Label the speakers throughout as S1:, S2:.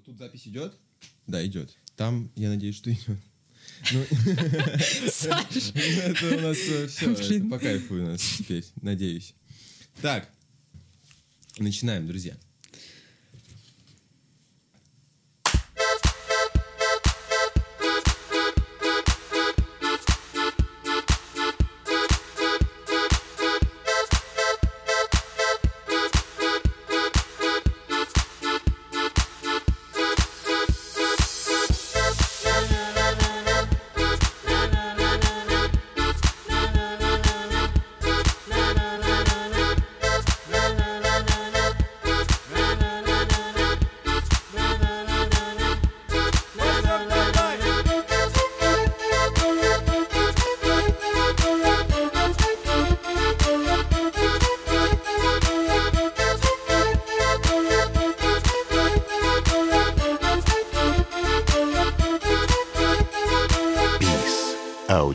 S1: Вот тут запись идет? Да, идет. Там, я надеюсь, что идет. Ну, это у нас все,
S2: Блин.
S1: по кайфу у нас теперь, надеюсь. Так, начинаем, друзья.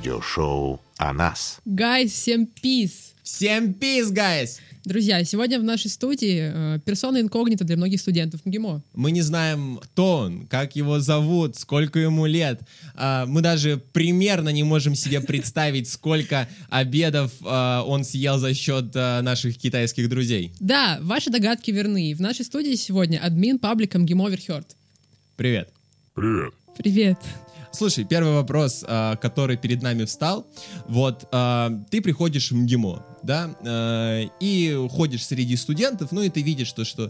S3: Аудиошоу о нас.
S2: guys, всем peace.
S1: Всем peace, guys!
S2: Друзья, сегодня в нашей студии э, персона инкогнита для многих студентов МГИМО.
S1: Мы не знаем, кто он, как его зовут, сколько ему лет. А, Мы даже примерно не можем себе представить, сколько обедов а, он съел за счет а, наших китайских друзей.
S2: Да, ваши догадки верны. В нашей студии сегодня админ паблика MGIMO Overheard.
S1: Привет.
S3: Привет.
S2: Привет.
S1: Слушай, первый вопрос, а, который перед нами встал. Вот, а, ты приходишь в МГИМО, да, а, и ходишь среди студентов, ну и ты видишь, что, что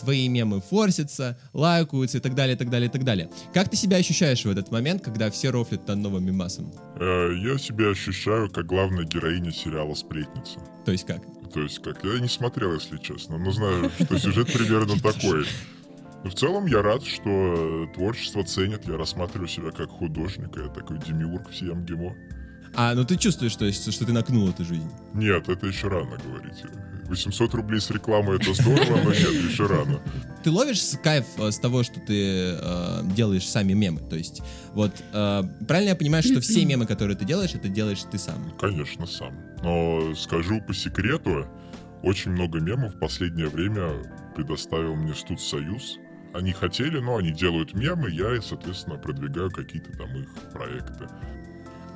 S1: твои мемы форсятся, лайкаются и так далее, и так далее, и так далее. Как ты себя ощущаешь в этот момент, когда все рофлят над новым мемасом?
S4: Э, Я себя ощущаю как главная героиня сериала «Сплетница».
S1: То есть как?
S4: То есть, как я не смотрел, если честно, но знаю, что сюжет примерно такой. Но в целом я рад, что э, творчество ценят. Я рассматриваю себя как художника. Я такой демиург всем МГИМО.
S1: А, ну ты чувствуешь, то есть, что ты накнул эту жизнь?
S4: Нет, это еще рано говорить. 800 рублей с рекламы это здорово, но нет, еще рано.
S1: Ты ловишь кайф э, с того, что ты э, делаешь сами мемы? То есть, вот, э, правильно я понимаю, что все мемы, которые ты делаешь, это делаешь ты сам?
S4: Конечно, сам. Но скажу по секрету, очень много мемов в последнее время предоставил мне Студсоюз. Они хотели, но они делают мемы, я, соответственно, продвигаю какие-то там их проекты.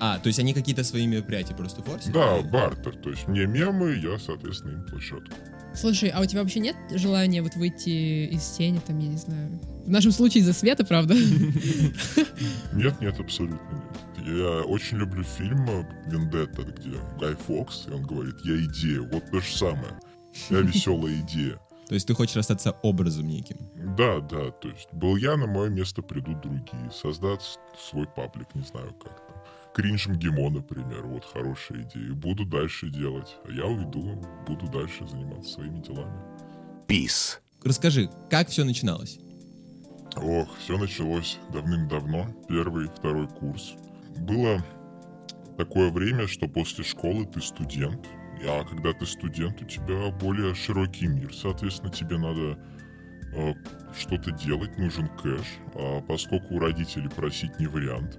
S1: А, то есть они какие-то свои мероприятия просто форсят?
S4: Да, бартер. То есть мне мемы, я, соответственно, им площадку.
S2: Слушай, а у тебя вообще нет желания вот выйти из тени, там, я не знаю... В нашем случае из-за света, правда?
S4: Нет, нет, абсолютно нет. Я очень люблю фильм «Вендетта», где Гай Фокс, и он говорит, я идея, вот то же самое. Я веселая идея.
S1: То есть ты хочешь остаться образом неким?
S4: Да, да, то есть был я, на мое место придут другие. Создать свой паблик, не знаю как там. Кринж МГИМО, например, вот хорошая идея. Буду дальше делать. А я уйду, буду дальше заниматься своими делами.
S3: Бис.
S1: Расскажи, как все начиналось?
S4: Ох, все началось давным-давно, первый, второй курс. Было такое время, что после школы ты студент, а когда ты студент, у тебя более широкий мир, соответственно, тебе надо э, что-то делать, нужен кэш, а поскольку у родителей просить не вариант,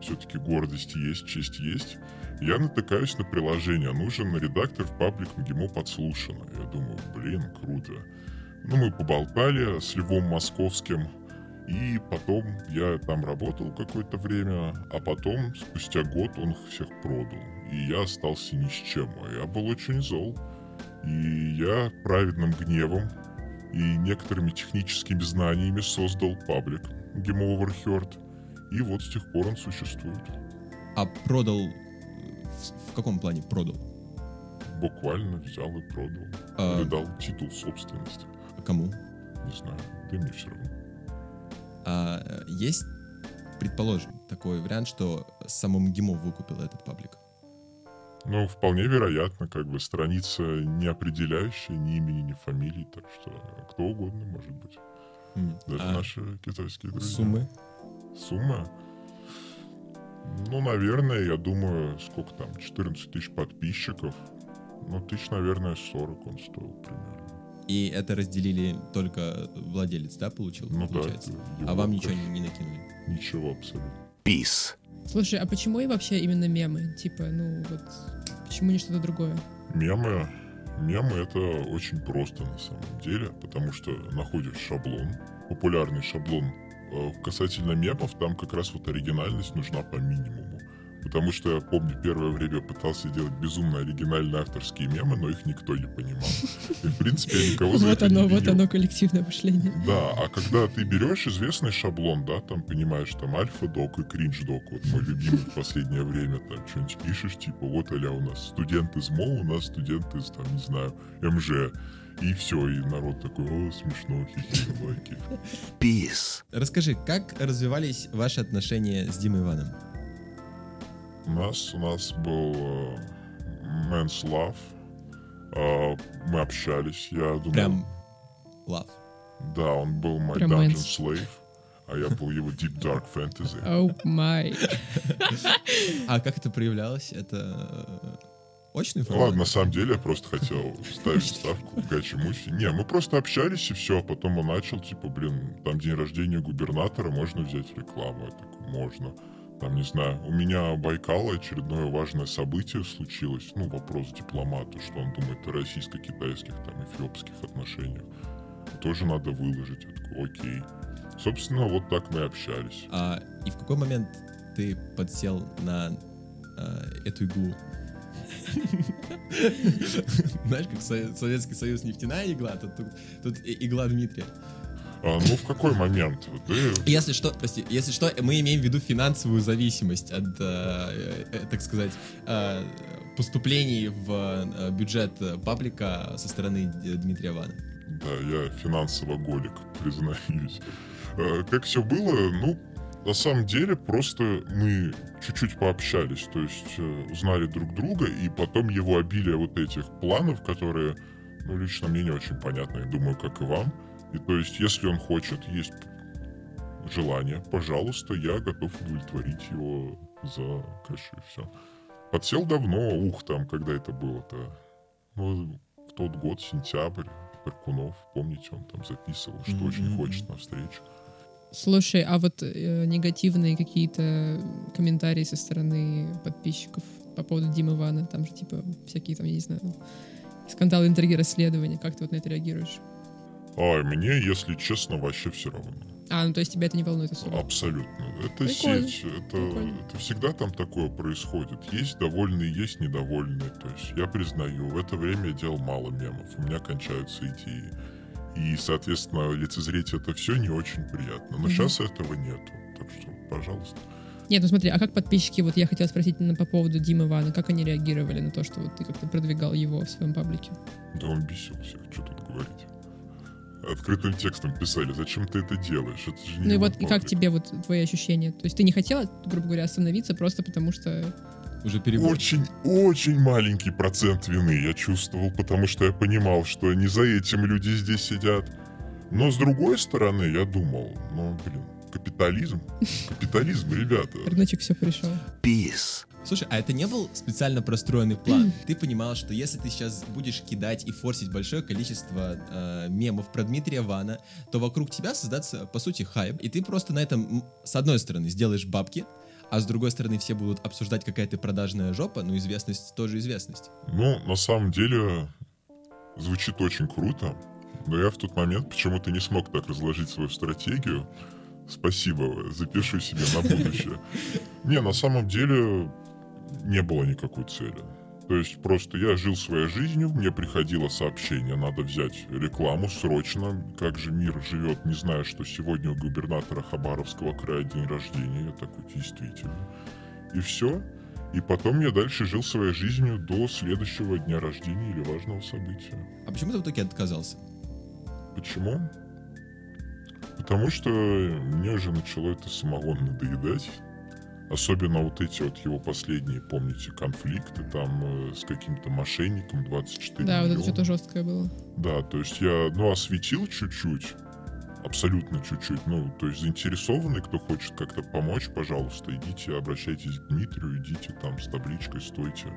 S4: все-таки гордость есть, честь есть, я натыкаюсь на приложение, нужен редактор в паблик МГИМО подслушано. Я думаю, блин, круто. Ну, мы поболтали с Львом Московским, и потом я там работал какое-то время, а потом, спустя год, он их всех продал. И я остался ни с чем. А я был очень зол. И я праведным гневом и некоторыми техническими знаниями создал паблик Game Overheard. И вот с тех пор он существует.
S1: А продал... В, в каком плане продал?
S4: Буквально взял и продал.
S1: А-
S4: Или дал титул собственности.
S1: Кому?
S4: Не знаю, да мне все равно.
S1: А, э, есть, предположим, такой вариант, что самым ГИМО выкупил этот паблик?
S4: Ну, вполне вероятно, как бы страница не определяющая ни имени, ни фамилии, так что кто угодно может быть. Даже
S1: а
S4: наши китайские друзья.
S1: Суммы?
S4: Сумма? Ну, наверное, я думаю, сколько там, 14 тысяч подписчиков. Ну, тысяч, наверное, 40 он стоил примерно.
S1: И это разделили только владелец, да, получил,
S4: Ну да,
S1: получается?
S4: это
S1: а вам ничего не, не накинули?
S4: Ничего абсолютно.
S3: Бис.
S2: Слушай, а почему и вообще именно мемы? Типа, ну вот, почему не что-то другое?
S4: Мемы, мемы это очень просто на самом деле, потому что находишь шаблон, популярный шаблон. Э, Касательно мемов, там как раз вот оригинальность нужна по минимуму. Потому что я помню, первое время пытался делать безумно оригинальные авторские мемы, но их никто не понимал. И, в принципе, я никого за
S2: Вот
S4: это не
S2: оно, вот
S4: винил.
S2: оно, коллективное мышление.
S4: Да, а когда ты берешь известный шаблон, да, там, понимаешь, там, альфа-док и кринж-док, вот мой любимый в последнее время, там, что-нибудь пишешь, типа, вот, а у нас студент из МО, у нас студент из, там, не знаю, МЖ, и все, и народ такой, о, смешно, хихи, лайки.
S3: Peace.
S1: Расскажи, как развивались ваши отношения с Димой Иваном?
S4: У нас, у нас был э, Man's Love, э, мы общались, я думал,
S1: Прям love.
S4: да, он был мой
S2: Прям
S4: Dungeon
S2: Man's.
S4: Slave, а я был его Deep Dark Fantasy.
S2: Оу май.
S1: А как это проявлялось? Это э, очный
S4: Ну
S1: формат?
S4: ладно, на самом деле я просто хотел ставить ставку в Гачи Мучи. Не, мы просто общались и все, а потом он начал, типа, блин, там день рождения губернатора, можно взять рекламу? Я такой, можно. Там, не знаю, у меня Байкал очередное важное событие случилось, ну, вопрос дипломату, что он думает о российско-китайских, там, эфиопских отношениях. Тоже надо выложить. Я такой, окей. Собственно, вот так мы и общались.
S1: А, и в какой момент ты подсел на а, эту иглу? Знаешь, как Совет- Советский Союз нефтяная игла, тут, игла Дмитрия.
S4: А, ну, в какой момент? Ты
S1: Если что, прости, если что, мы имеем в виду финансовую зависимость от, э, э, так сказать, э, поступлений в э, бюджет э, паблика со стороны Дмитрия Ивана.
S4: Да, я финансово-голик, признаюсь. Э, Как все было, ну, на самом деле, просто мы чуть-чуть пообщались, то есть э, узнали друг друга, и потом его обилие вот этих планов, которые, ну, лично мне не очень понятно, я думаю, как и вам. И то есть, если он хочет, есть желание, пожалуйста, я готов удовлетворить его за кэш и все. Подсел давно, ух, там, когда это было-то? Ну, в тот год, сентябрь, Перкунов, помните, он там записывал, что очень
S1: Мгм.
S4: хочет на встречу.
S2: Слушай, а вот э, негативные какие-то комментарии со стороны подписчиков по поводу Димы Ивана, там же типа всякие там, я не знаю, скандалы, интриги, расследования, как ты вот на это реагируешь?
S4: А мне, если честно, вообще все равно.
S2: А, ну то есть тебя это не волнует особо?
S4: Абсолютно. Это
S2: Прикольно.
S4: сеть, это,
S2: Прикольно.
S4: это всегда там такое происходит. Есть довольные, есть недовольные. То есть я признаю, в это время я делал мало мемов. У меня кончаются идеи. И, соответственно, лицезреть это все не очень приятно. Но
S2: Мгм.
S4: сейчас этого нету. Так что, пожалуйста.
S2: Нет, ну смотри, а как подписчики, вот я хотела спросить именно по поводу Димы Ивана, как они реагировали на то, что вот ты как-то продвигал его в своем паблике?
S4: Да он бесил всех, что тут говорить. Открытым текстом писали, зачем ты это делаешь? Это же не
S2: Ну и вот, и как
S4: паблик».
S2: тебе вот твои ощущения? То есть ты не хотела, грубо говоря, остановиться просто потому что...
S1: Уже перебор.
S4: Очень, очень маленький процент вины я чувствовал, потому что я понимал, что не за этим люди здесь сидят. Но с другой стороны, я думал, ну, блин, капитализм, капитализм, ребята.
S2: Рыночек все порешал.
S3: Peace.
S1: Слушай, а это не был специально простроенный план? Ты понимал, что если ты сейчас будешь кидать и форсить большое количество э, мемов про Дмитрия Вана, то вокруг тебя создаться, по сути, хайп, и ты просто на этом, с одной стороны, сделаешь бабки, а с другой стороны, все будут обсуждать, какая ты продажная жопа, но известность тоже известность.
S4: Ну, на самом деле, звучит очень круто, но я в тот момент почему-то не смог так разложить свою стратегию. Спасибо, запишу себе на будущее. Не, на самом деле не было никакой цели. То есть просто я жил своей жизнью, мне приходило сообщение, надо взять рекламу срочно, как же мир живет, не зная, что сегодня у губернатора Хабаровского края день рождения. Я такой, действительно. И все. И потом я дальше жил своей жизнью до следующего дня рождения или важного события.
S1: А почему ты в итоге отказался?
S4: Почему? Потому что мне уже начало это самогон надоедать. Особенно вот эти вот его последние, помните, конфликты там э, с каким-то мошенником 24
S2: Да, вот это
S4: миллиона.
S2: что-то жесткое было.
S4: Да, то есть я, ну, осветил чуть-чуть, абсолютно чуть-чуть, ну, то есть заинтересованный, кто хочет как-то помочь, пожалуйста, идите, обращайтесь к Дмитрию, идите там с табличкой, стойте.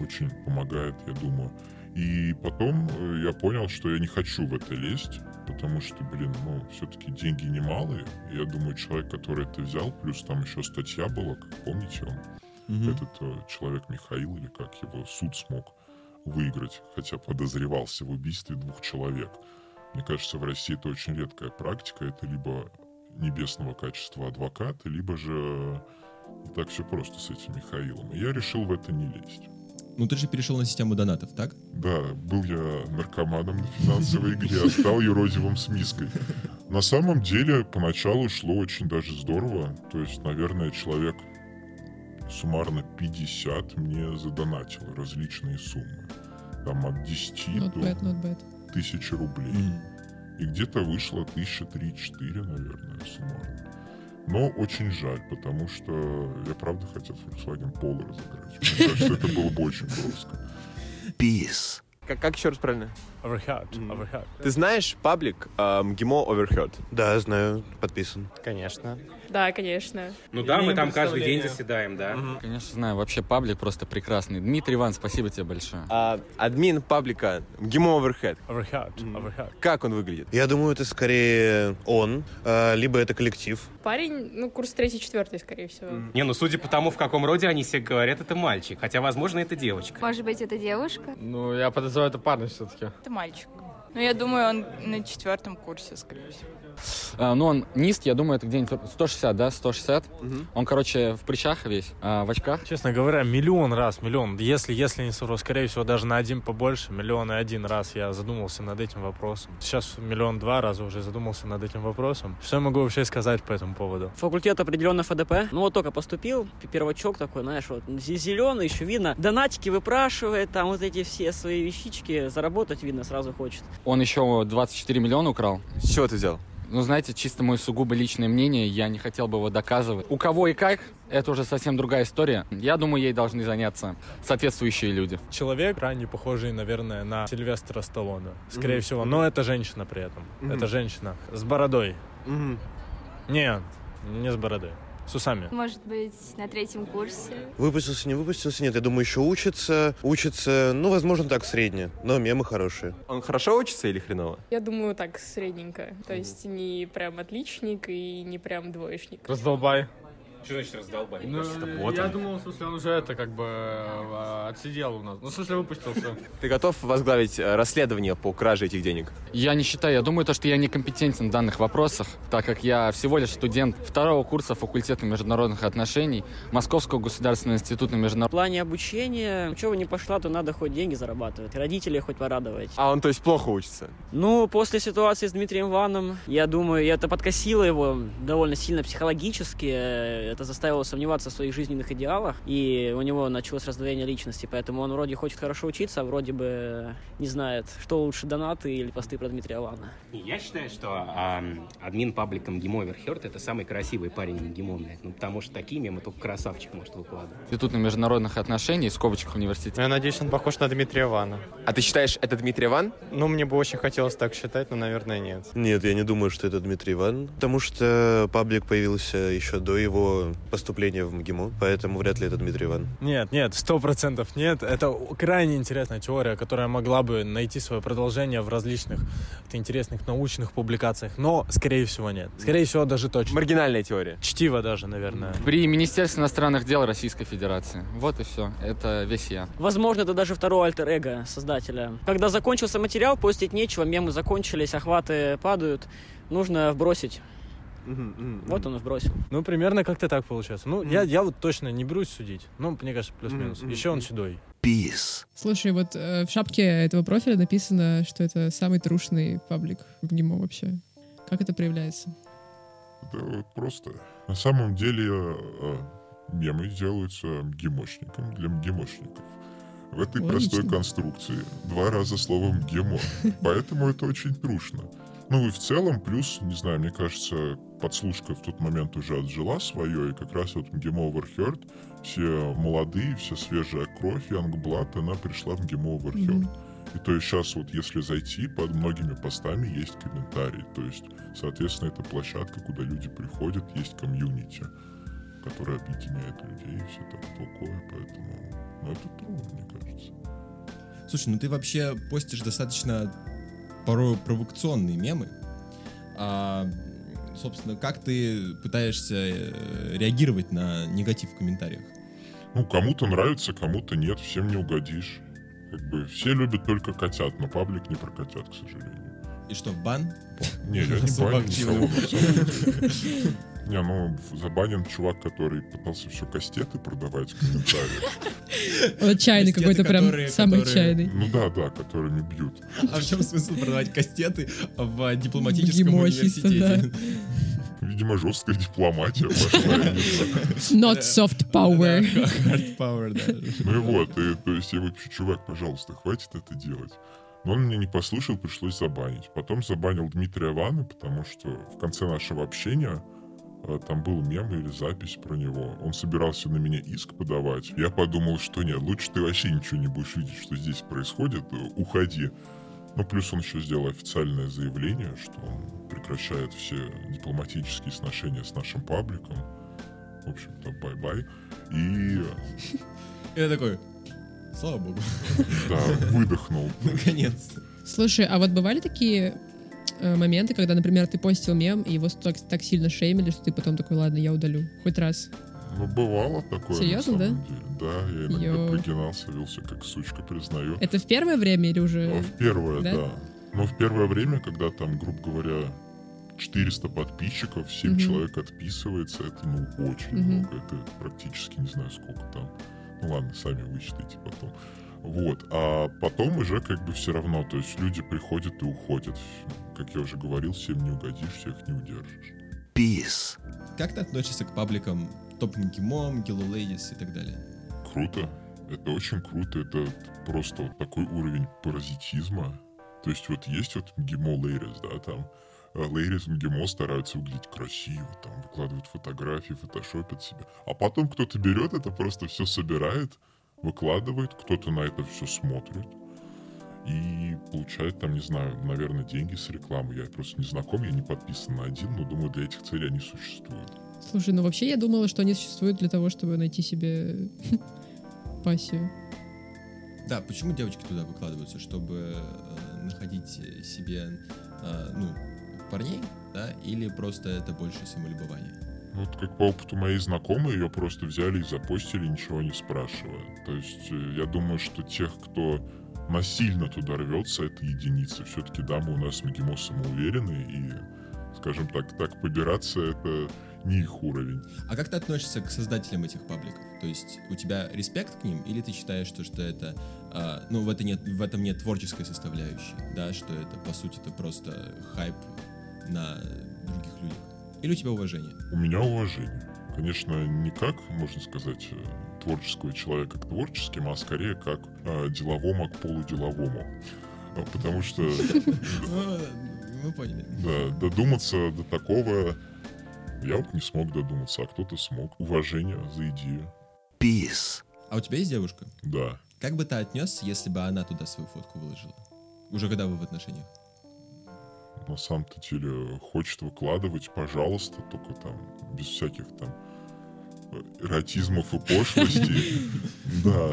S4: Очень помогает, я думаю. И потом э, я понял, что я не хочу в это лезть, потому что, блин, ну, все-таки деньги немалые. Я думаю, человек, который это взял, плюс там еще статья была, как помните, он
S1: Мгм.
S4: этот э, человек Михаил, или как его суд смог выиграть, хотя подозревался в убийстве двух человек. Мне кажется, в России это очень редкая практика. Это либо небесного качества адвокаты, либо же не так все просто с этим Михаилом. И я решил в это не лезть.
S1: Ну ты же перешел на систему донатов, так?
S4: Да, был я наркоманом на финансовой игре, а стал юродивым с миской. На самом деле, поначалу шло очень даже здорово. То есть, наверное, человек суммарно 50 мне задонатил различные суммы. Там от 10
S2: Not
S4: до
S2: bad, not bad.
S4: тысячи рублей. И где-то вышло тысяча три-четыре, наверное, суммарно. Но очень жаль, потому что я правда хотел Volkswagen Polo разыграть. Мне кажется, это было бы очень просто.
S3: Peace.
S5: Как, как еще раз правильно?
S6: Overheard, overheard.
S5: Ты знаешь паблик эм, ГИМО Overheard?
S7: Да, знаю, подписан.
S6: Конечно.
S8: Да, конечно.
S9: Ну да, мы там каждый день заседаем, да.
S10: Конечно, знаю. Вообще паблик просто прекрасный. Дмитрий Иван, спасибо тебе большое.
S5: А, админ паблика ГИМО Overhead.
S6: Overheard, overheard.
S5: Как он выглядит?
S7: Я думаю, это скорее он, а, либо это коллектив.
S8: Парень, ну, курс третий-четвертый, скорее всего.
S9: Не, ну судя по тому, в каком роде они все говорят, это мальчик. Хотя, возможно, это девочка.
S11: Может быть, это девушка?
S6: Ну, я подозреваю, это парень все-таки.
S11: Это мальчик. Ну, я думаю, он на четвертом курсе, скорее всего.
S10: А, ну, он низкий, я думаю, это где-нибудь 160, да, 160. Он, короче, в прыщах весь, а, в очках.
S6: Честно говоря, миллион раз, миллион. Если, если не совру, скорее всего, даже на один побольше, миллион и один раз я задумался над этим вопросом. Сейчас миллион два раза уже задумался над этим вопросом. Что я могу вообще сказать по этому поводу?
S12: Факультет определенно ФДП. Ну вот только поступил, первачок такой, знаешь, вот зеленый, еще видно. Донатики выпрашивает, там вот эти все свои вещички, заработать видно сразу хочет.
S10: Он еще 24 миллиона украл.
S5: С чего ты взял?
S10: Ну, знаете, чисто мое сугубо личное мнение, я не хотел бы его доказывать. У кого и как, это уже совсем другая история. Я думаю, ей должны заняться соответствующие люди.
S6: Человек, крайне похожий, наверное, на Сильвестра Сталлоне. Скорее всего. Но это женщина при этом. Это женщина с бородой. Нет, не с бородой. С усами.
S11: Может быть, на третьем курсе.
S7: Выпустился, не выпустился, нет, я думаю, еще учится. Учится, ну, возможно, так средне, но мемы хорошие.
S5: Он хорошо учится или хреново?
S8: Я думаю, так, средненько. То есть не прям отличник и не прям двоечник.
S6: Раздолбай.
S9: Что значит раздолбай?
S6: Ну,
S9: вот
S6: я
S9: он.
S6: думал, в смысле, он уже это как бы э, отсидел у нас. Ну, в смысле, выпустился.
S5: Ты готов возглавить э, расследование по краже этих денег?
S10: Я не считаю, я думаю, то, что я некомпетентен в данных вопросах, так как я всего лишь студент второго курса факультета международных отношений Московского государственного института
S12: В
S10: международных
S12: плане обучения, чего не пошла, то надо хоть деньги зарабатывать, родителей хоть порадовать.
S5: А он, то есть, плохо учится?
S12: Ну, после ситуации с Дмитрием Ваном, я думаю, это подкосило его довольно сильно психологически. Э, Это заставило сомневаться в своих жизненных идеалах. И у него началось раздвоение личности. Поэтому он вроде хочет хорошо учиться, а вроде бы не знает, что лучше, донаты или посты про Дмитрия Вана.
S9: Я считаю, что ам, админ паблика МГИМО Overheard это самый красивый парень МГИМО, блядь. Ну, потому что такие мемы только красавчик может выкладывать.
S10: института международных отношений, в скобочках университета.
S6: Я надеюсь, он похож на Дмитрия Ивана.
S5: А ты считаешь, это Дмитрий Иван?
S6: Ну, мне бы очень хотелось так считать, но, наверное, нет.
S7: Нет, я не думаю, что это Дмитрий Иван, потому что паблик появился еще до его поступления в МГИМО, поэтому вряд ли это Дмитрий Иван.
S6: Нет, нет, сто процентов нет. Это крайне интересная теория, которая могла бы найти свое продолжение в различных интересных научных публикациях, но, скорее всего, нет. Скорее всего, даже точно.
S5: Маргинальная теория.
S6: Чтиво даже, наверное.
S10: При Министерстве иностранных дел Российской Федерации. Вот и все. Это весь я.
S12: Возможно, это даже второе альтер-эго создателя. Когда закончился материал, постить нечего, мемы закончились, охваты падают. Нужно вбросить. Вот он и вбросил.
S6: Ну, примерно как-то так получается. Ну, я, я вот точно не берусь судить. Ну, мне кажется, плюс-минус. Еще он седой.
S3: Peace.
S2: Слушай, вот э, в шапке этого профиля написано, что это самый трушный паблик в ГИМО вообще. Как это проявляется?
S4: Это вот просто. На самом деле э, мемы делаются МГИМОшником для МГИМОшников. В этой простой
S2: Логично.
S4: конструкции два раза слово МГИМО. Поэтому это очень трушно. Ну и в целом, плюс, не знаю, мне кажется, подслушка в тот момент уже отжила свое, и как раз вот МГИМО Overheard, все молодые, вся свежая кровь, Янгблад, она пришла в МГИМО Overheard. И то есть сейчас вот если зайти, под многими постами есть комментарии. То есть, соответственно, это площадка, куда люди приходят, есть комьюнити, которая объединяет людей и все так такое. Поэтому, ну это трудно, мне кажется.
S1: Слушай, ну ты вообще постишь достаточно порой провокационные мемы. А, собственно, как ты пытаешься э, реагировать на негатив в комментариях?
S4: Ну, кому-то нравится, кому-то нет, всем не угодишь. Как бы все любят только котят, но паблик не про котят, к сожалению.
S1: И что, бан?
S4: Не, я не баню никого. Не, ну, забанен чувак, который пытался все кастеты продавать в комментариях.
S2: Вот чайный какой-то прям самый чайный.
S4: Ну да, да, которыми бьют.
S1: А в чем смысл продавать кастеты в дипломатическом
S2: МГИМО чисто,
S1: университете?
S4: Видимо, жесткая дипломатия пошла.
S2: Not soft power.
S1: Hard power, да.
S4: Ну и вот, и, то есть я вообще, чувак, пожалуйста, хватит это делать. Но он меня не послушал, пришлось забанить. Потом забанил Дмитрия Ванны, потому что в конце нашего общения там был мем или запись про него. Он собирался на меня иск подавать. Я подумал, что нет, лучше ты вообще ничего не будешь видеть, что здесь происходит, э, уходи. Ну, плюс он еще сделал официальное заявление, что он прекращает все дипломатические сношения с нашим пабликом. В общем-то, bye-bye. И
S1: И я такой, слава богу,
S4: да, выдохнул.
S1: наконец-то.
S2: Слушай, а вот бывали такие э, моменты, когда, например, ты постил мем, и его так, так сильно шеймили, что ты потом такой, ладно, я удалю. Хоть раз.
S4: Ну, бывало такое,
S2: Серьезно, да?
S4: деле. Да, я иногда
S2: Йоу.
S4: прогинался, велся как сучка, признаю.
S2: Это в первое время или уже...
S4: А В первое,
S2: да?
S4: да. Но в первое время, когда там, грубо говоря, 400 подписчиков, 7
S2: Мгм.
S4: человек отписывается, это, ну, очень
S2: Мгм.
S4: много. Это практически не знаю, сколько там. Ну, ладно, сами высчитайте потом. Вот. А потом уже как бы все равно, то есть люди приходят и уходят. Как я уже говорил, всем не угодишь, всех не удержишь.
S3: Peace.
S1: Как ты относишься к пабликам Топ Гимом, Hello Ladies и так далее?
S4: Круто. Это очень круто. Это просто вот такой уровень паразитизма. То есть вот есть вот МГИМО Лейрис, да, там э, Лейрис МГИМО стараются выглядеть красиво, там выкладывают фотографии, фотошопят себя. А потом кто-то берет это, просто все собирает, выкладывает, кто-то на это все смотрит и получает там, не знаю, наверное, деньги с рекламы. Я просто не знаком, я не подписан на один, но думаю, для этих целей они существуют.
S2: Слушай, ну вообще я думала, что они существуют для того, чтобы найти себе пассию.
S1: Да, почему девочки туда выкладываются? Чтобы э, находить себе, э, ну, парней, да? Или просто это больше самолюбование?
S4: Вот как по опыту моей знакомой, ее просто взяли и запостили, ничего не спрашивая. То есть э, я думаю, что тех, кто насильно туда рвется, это единицы. Все-таки дамы у нас МГИМО самоуверенные, и, скажем так, так побираться это не их уровень.
S1: А как ты относишься к создателям этих пабликов? То есть у тебя респект к ним, или ты считаешь, что, что это, а, ну, в, это нет, в этом нет творческой составляющей, да, что это, по сути, это просто хайп на других людях? Или у тебя уважение?
S4: У меня уважение. Конечно, не как, можно сказать, э, творческого человека к творческим, а скорее как э, деловому к полуделовому. А, Потому что
S1: Ну, Мы поняли.
S4: Да, додуматься до такого я вот не смог додуматься, а кто-то смог. Уважение за идею.
S3: Peace.
S1: А у тебя есть девушка?
S4: Да.
S1: Как бы ты отнесся, если бы она туда свою фотку выложила? Уже когда вы в отношениях?
S4: На самом-то деле хочет выкладывать, пожалуйста, только там без всяких там э, эротизмов и пошлостей. Да.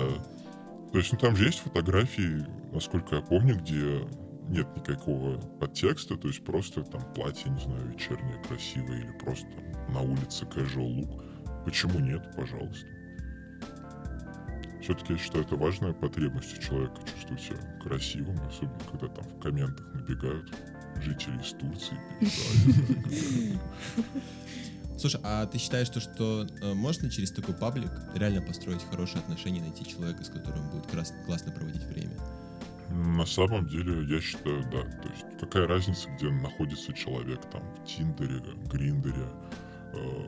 S4: То есть, ну там же есть фотографии, насколько я помню, где нет никакого подтекста, то есть просто там платье, не знаю, вечернее, красивое, или просто на улице casual look. Почему нет, пожалуйста. Все-таки я считаю, это важная потребность у человека чувствовать себя красивым, особенно когда там в комментах набегают жители из Турции.
S1: Слушай, а ты считаешь, что, что э, можно через такой паблик реально построить хорошие отношения, найти человека, с которым будет крас- классно проводить время?
S4: На самом деле, я считаю, да. То есть, какая разница, где находится человек, там, в Тиндере, Гриндере, э,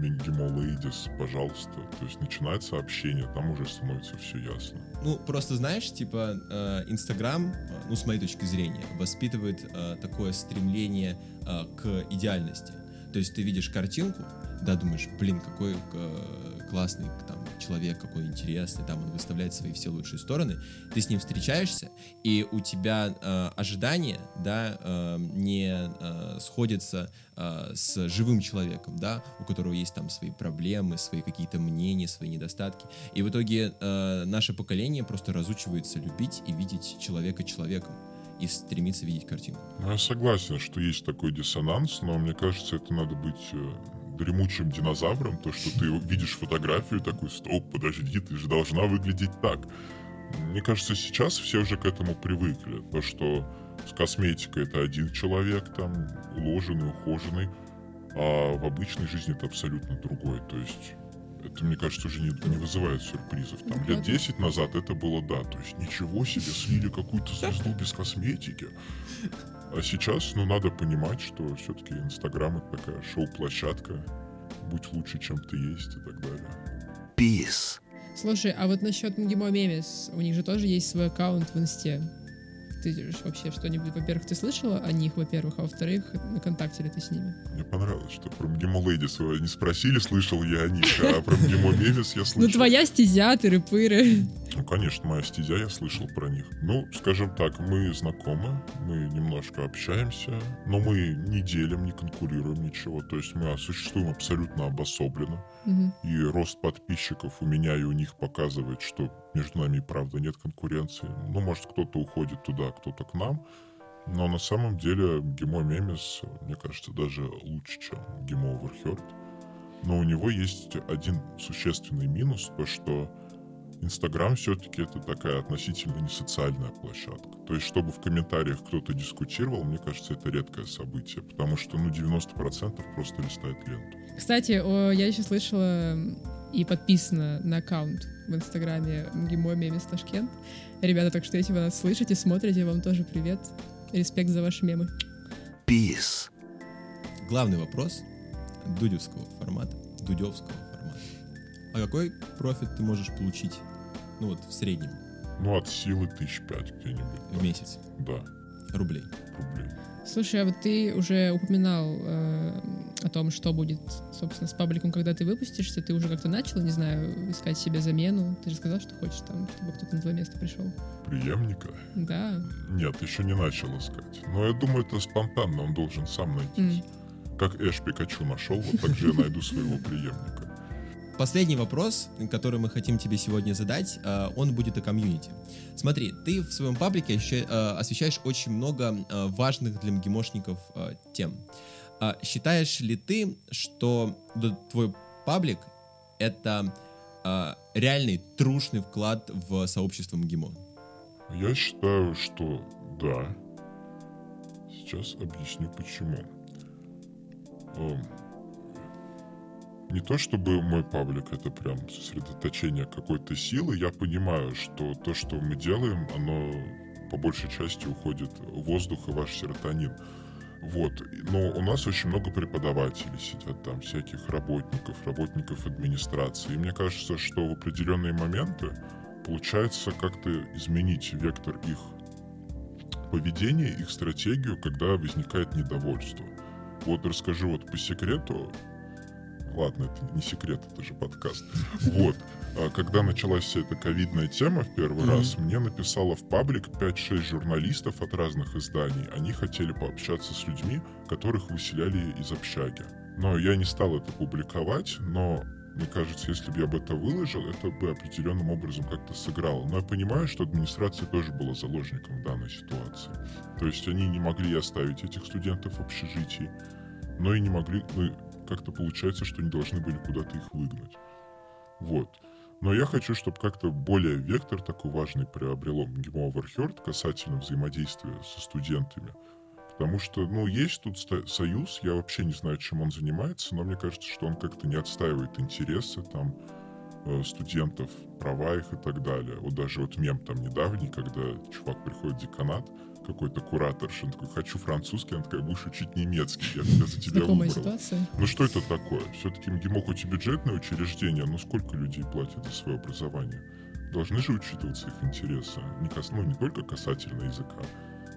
S4: Мингимо Лейдис, пожалуйста. То есть, начинается общение, там уже становится все ясно.
S1: Ну, просто знаешь, типа, э, Инстаграм, э, ну, с моей точки зрения, воспитывает э, такое стремление к идеальности. То есть ты видишь картинку, да, думаешь, блин, какой классный там человек, какой интересный, там он выставляет свои все лучшие стороны, ты с ним встречаешься, и у тебя э, ожидания, да, э, не э, сходятся э, с живым человеком, да, у которого есть там свои проблемы, свои какие-то мнения, свои недостатки, и в итоге э, наше поколение просто разучивается любить и видеть человека человеком и стремится видеть картинку.
S4: Ну, я согласен, что есть такой диссонанс, но мне кажется, это надо быть э, дремучим динозавром, то, что ты видишь фотографию, такой, стоп, подожди, ты же должна выглядеть так. Мне кажется, сейчас все уже к этому привыкли. То, что С косметикой это один человек, там, уложенный, ухоженный, а в обычной жизни это абсолютно другой. То есть это, мне кажется, уже не, не вызывает сюрпризов. Там лет 10 назад это было да. То есть ничего себе, слили какую-то звезду без косметики. А сейчас, ну, надо понимать, что все-таки Инстаграм это такая шоу-площадка. Будь лучше, чем ты есть и так далее.
S3: Peace.
S2: Слушай, а вот насчет МГИМО Мемес, у них же тоже есть свой аккаунт в Инсте. Ты вообще что-нибудь, во-первых, ты слышала о них, во-первых, а во-вторых, на контакте ли ты с ними?
S4: Мне понравилось, что про МГИМО Лейдис вы не спросили, слышал я о них, а про МГИМО Мемес я слышал.
S2: Ну, твоя стезя, тыры-пыры.
S4: Ну, конечно, моя стезя, я слышал про них. Ну, скажем так, мы знакомы, мы немножко общаемся, но мы не делим, не конкурируем ничего. То есть мы существуем абсолютно обособленно.
S2: Мгм.
S4: И рост подписчиков у меня и у них показывает, что между нами правда нет конкуренции. Ну, может, кто-то уходит туда, кто-то к нам. Но на самом деле Гимо Мемес, мне кажется, даже лучше, чем Гимо Overheard. Но у него есть один существенный минус, то что Инстаграм все-таки это такая относительно не социальная площадка. То есть, чтобы в комментариях кто-то дискутировал, мне кажется, это редкое событие, потому что, ну, 90% просто листает ленту.
S2: Кстати, я еще слышала и подписана на аккаунт в Инстаграме МГИМО Мемес Ташкент. Ребята, так что если вы нас слышите, смотрите, вам тоже привет. Респект за ваши мемы.
S3: Peace.
S1: Главный вопрос дудевского формата, дудевского формата. А какой профит ты можешь получить, ну вот, в среднем,
S4: Ну, от силы тысяч пять где-нибудь.
S1: в месяц?
S4: Да,
S1: Рублей.
S4: рублей.
S2: Слушай, а вот ты уже упоминал э, о том, что будет, собственно, с пабликом, когда ты выпустишься. Ты уже как-то начал, не знаю, искать себе замену. Ты же сказал, что хочешь там, чтобы кто-то на твое место пришел.
S4: Преемника?
S2: Да.
S4: Нет, еще не начал искать. Но я думаю, это спонтанно, он должен сам найтись. Как Эш Пикачу нашел, вот так же я найду своего преемника.
S1: Последний вопрос, который мы хотим тебе сегодня задать, э, он будет о комьюнити. Смотри, ты в своем паблике э, освещаешь очень много э, важных для МГИМОшников тем. А Считаешь ли ты, что твой паблик — это э, реальный трушный вклад в сообщество МГИМО?
S4: Я считаю, что да. Сейчас объясню почему. Эм, Не то чтобы мой паблик это прям сосредоточение какой-то силы, я понимаю, что то, что мы делаем, оно по большей части уходит в воздух и ваш серотонин. Вот. Но у нас очень много преподавателей сидят там, всяких работников, работников администрации. И мне кажется, что в определенные моменты получается как-то изменить вектор их поведения, их стратегию, когда возникает недовольство. Вот расскажу вот по секрету. Ладно, это не секрет, это же подкаст. Вот. А Когда началась вся эта ковидная тема в первый
S1: Мгм.
S4: раз, мне написало в паблик 5-6 журналистов от разных изданий. Они хотели пообщаться с людьми, которых выселяли из общаги. Но я не стал это публиковать, но мне кажется, если бы я бы это выложил, это бы определенным образом как-то сыграло. Но я понимаю, что администрация тоже была заложником данной ситуации. То есть они не могли оставить этих студентов в общежитии, но и не могли, ну, как-то получается, что они должны были куда-то их выгнать. Вот. Но я хочу, чтобы как-то более вектор такой важный приобрело МГИМО Overheard касательно взаимодействия со студентами. Потому что, ну, есть тут союз, я вообще не знаю, чем он занимается, но мне кажется, что он как-то не отстаивает интересы там э, студентов, права их и так далее. Вот даже вот мем там недавний, когда чувак приходит в деканат, какой-то куратор, он такой, хочу французский, она такая, будешь учить немецкий, я, я за тебя
S2: Знакомая
S4: выбрал.
S2: ситуация.
S4: Ну что это такое? Все-таки МГИМО хоть и бюджетное учреждение, но сколько людей платят за свое образование? Должны же учитываться их интересы. Не, кас- ну, не только касательно языка,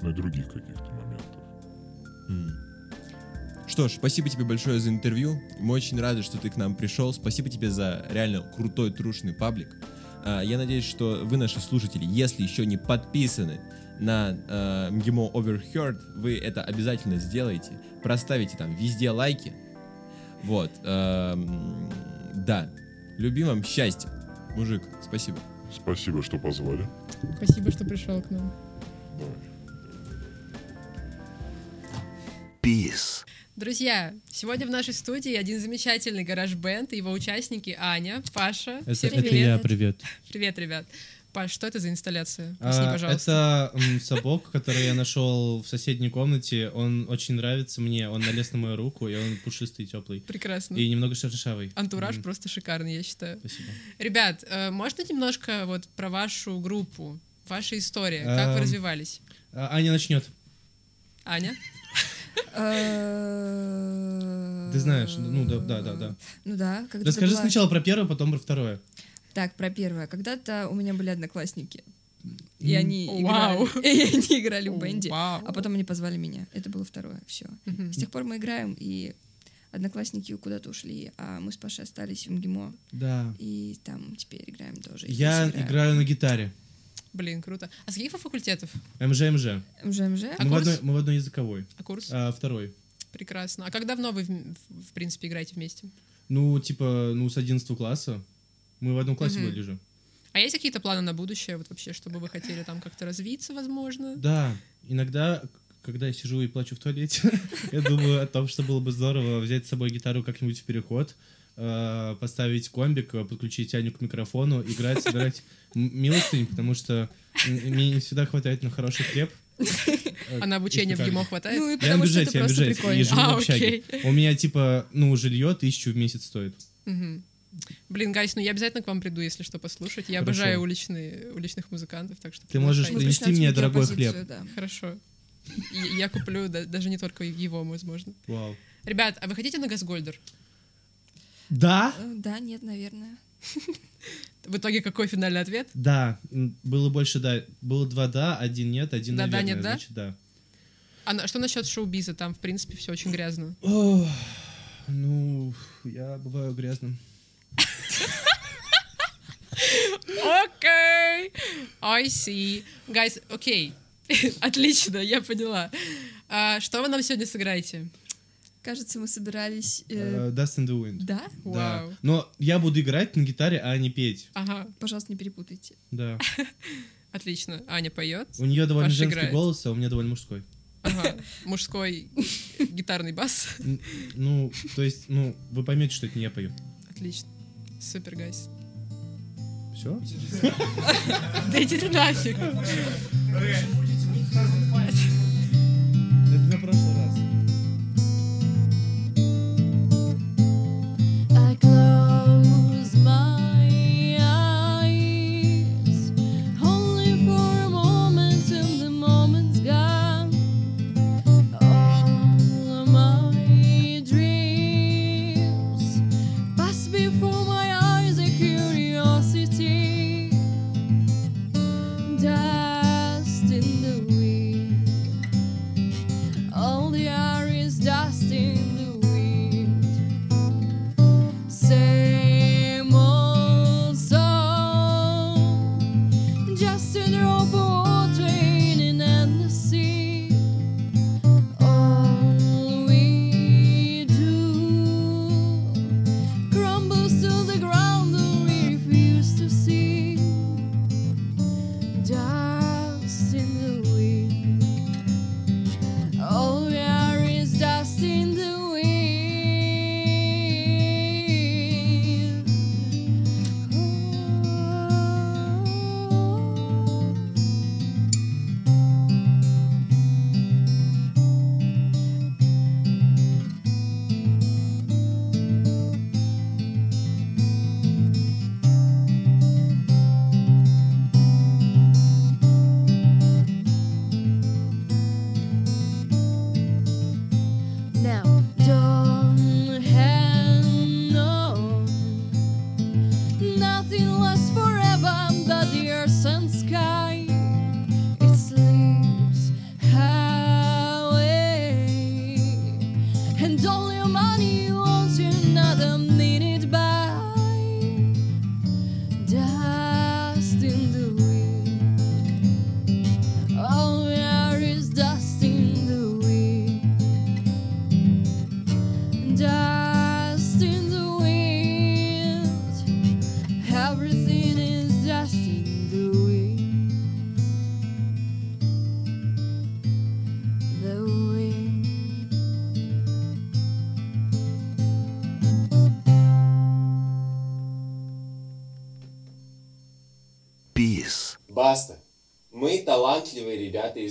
S4: но и других каких-то моментов.
S1: М. Что ж, спасибо тебе большое за интервью. Мы очень рады, что ты к нам пришел. Спасибо тебе за реально крутой, трушный паблик. А, Я надеюсь, что вы, наши слушатели, если еще не подписаны на э, МГИМО Overheard, вы это обязательно сделаете. Проставите там везде лайки. Вот. эм, Да. Любим вам счастья. Мужик, спасибо.
S4: Спасибо, что позвали.
S2: Спасибо, что пришел к нам.
S3: Peace.
S2: Друзья, сегодня в нашей студии один замечательный гараж-бенд и его участники Аня, Паша.
S13: Это,
S2: Всем
S13: это я, привет.
S2: Привет, ребят.
S14: Паш, что это за инсталляция? Объясни,
S13: А,
S14: пожалуйста.
S13: Это сапог, который я нашел в соседней комнате. Он очень нравится мне. Он налез на мою руку, и он пушистый, теплый.
S14: Прекрасно.
S13: И немного шершавый.
S14: Антураж просто шикарный, я считаю.
S13: Спасибо.
S14: Ребят, э, можно немножко вот про вашу группу, ваша история, как вы
S13: Эм,
S14: развивались?
S13: А, Аня начнет.
S14: Аня?
S13: Ты знаешь, ну да, да, да, да.
S15: Ну да.
S13: Расскажи сначала про первое, потом про второе.
S15: Так, про первое. Когда-то у меня были одноклассники. И они играли, и они играли в бенде,
S14: Вау.
S15: а потом они позвали меня. Это было второе, все.
S14: Мгм.
S15: С тех пор мы играем, и одноклассники куда-то ушли, а мы с Пашей остались в МГИМО.
S13: Да.
S15: И там теперь играем тоже.
S13: Я
S15: здесь
S13: играю на гитаре.
S14: Блин, круто. А с каких факультетов?
S13: МЖ-МЖ.
S15: МЖ-МЖ?
S14: А
S13: Мы, в
S14: курс?
S13: одной, мы в одной языковой.
S14: А курс?
S13: А, второй.
S14: Прекрасно. А как давно вы, в, в- в принципе, играете вместе?
S13: Ну, типа, ну, с 11 класса. Мы в одном классе
S14: Мгм.
S13: были же.
S14: А есть какие-то планы на будущее, вот вообще, чтобы вы хотели там как-то развиться, возможно?
S13: Да, иногда, когда я сижу и плачу в туалете, я думаю о том, что было бы здорово взять с собой гитару как-нибудь в переход, э, поставить комбик, э, подключить Аню к микрофону, играть, собирать милостынь, потому что мне не всегда хватает на хороший хлеб.
S14: А на обучение в ГИМО хватает?
S15: Ну и
S13: Я на бюджете, я на бюджете, я живу
S14: А,
S13: в общаге.
S14: окей.
S13: У меня, типа, ну, жилье тысячу в месяц стоит.
S14: Блин, Гайс, ну я обязательно к вам приду, если что, послушать. Я
S13: Хорошо.
S14: обожаю уличные, уличных музыкантов, так что
S13: Ты можешь принести мне дорогой хлеб.
S15: да.
S14: Хорошо. И я куплю да- даже не только его, возможно.
S13: Вау.
S14: Ребят, а вы хотите на Газгольдер?
S13: Да?
S15: Э, Да, нет, наверное.
S14: В итоге какой финальный ответ?
S13: Да, было больше да. Было два да, один нет, один
S14: Да, да,
S13: наверное,
S14: нет, да?
S13: значит да.
S14: А на- что насчет шоу-биза? Там, в принципе, все очень грязно.
S13: Ох, ну, я бываю грязным.
S14: Окей, I see. Guys, окей. Отлично, я поняла. А, что вы нам сегодня сыграете?
S15: Кажется, мы собирались... э,
S13: Э, Dust in the Wind.
S15: Да?
S13: Да. Но я буду играть на гитаре, а не петь.
S14: Ага,
S15: Пожалуйста, не перепутайте.
S13: Да.
S14: отлично. Аня поет.
S13: У нее довольно
S14: Паша
S13: женский
S14: играет.
S13: голос, а у меня довольно мужской.
S14: Ага. Мужской гитарный бас.
S13: Ну, то есть, ну, вы поймете, что это не я пою.
S14: Отлично. Супер, гайс.
S13: Все?
S14: Да иди ты нафиг.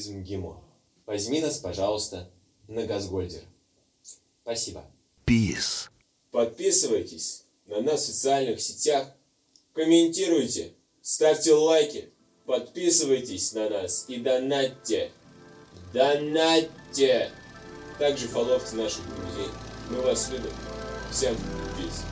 S16: Из МГИМО. Возьми нас, пожалуйста, на Газгольдер. Спасибо.
S3: Peace.
S16: Подписывайтесь на нас в социальных сетях, комментируйте, ставьте лайки, подписывайтесь на нас и донатьте. Донатьте! Также фоловьте наших друзей. Мы вас любим. Всем peace.
S3: Peace. Peace. Pe- pe- pe- Peace.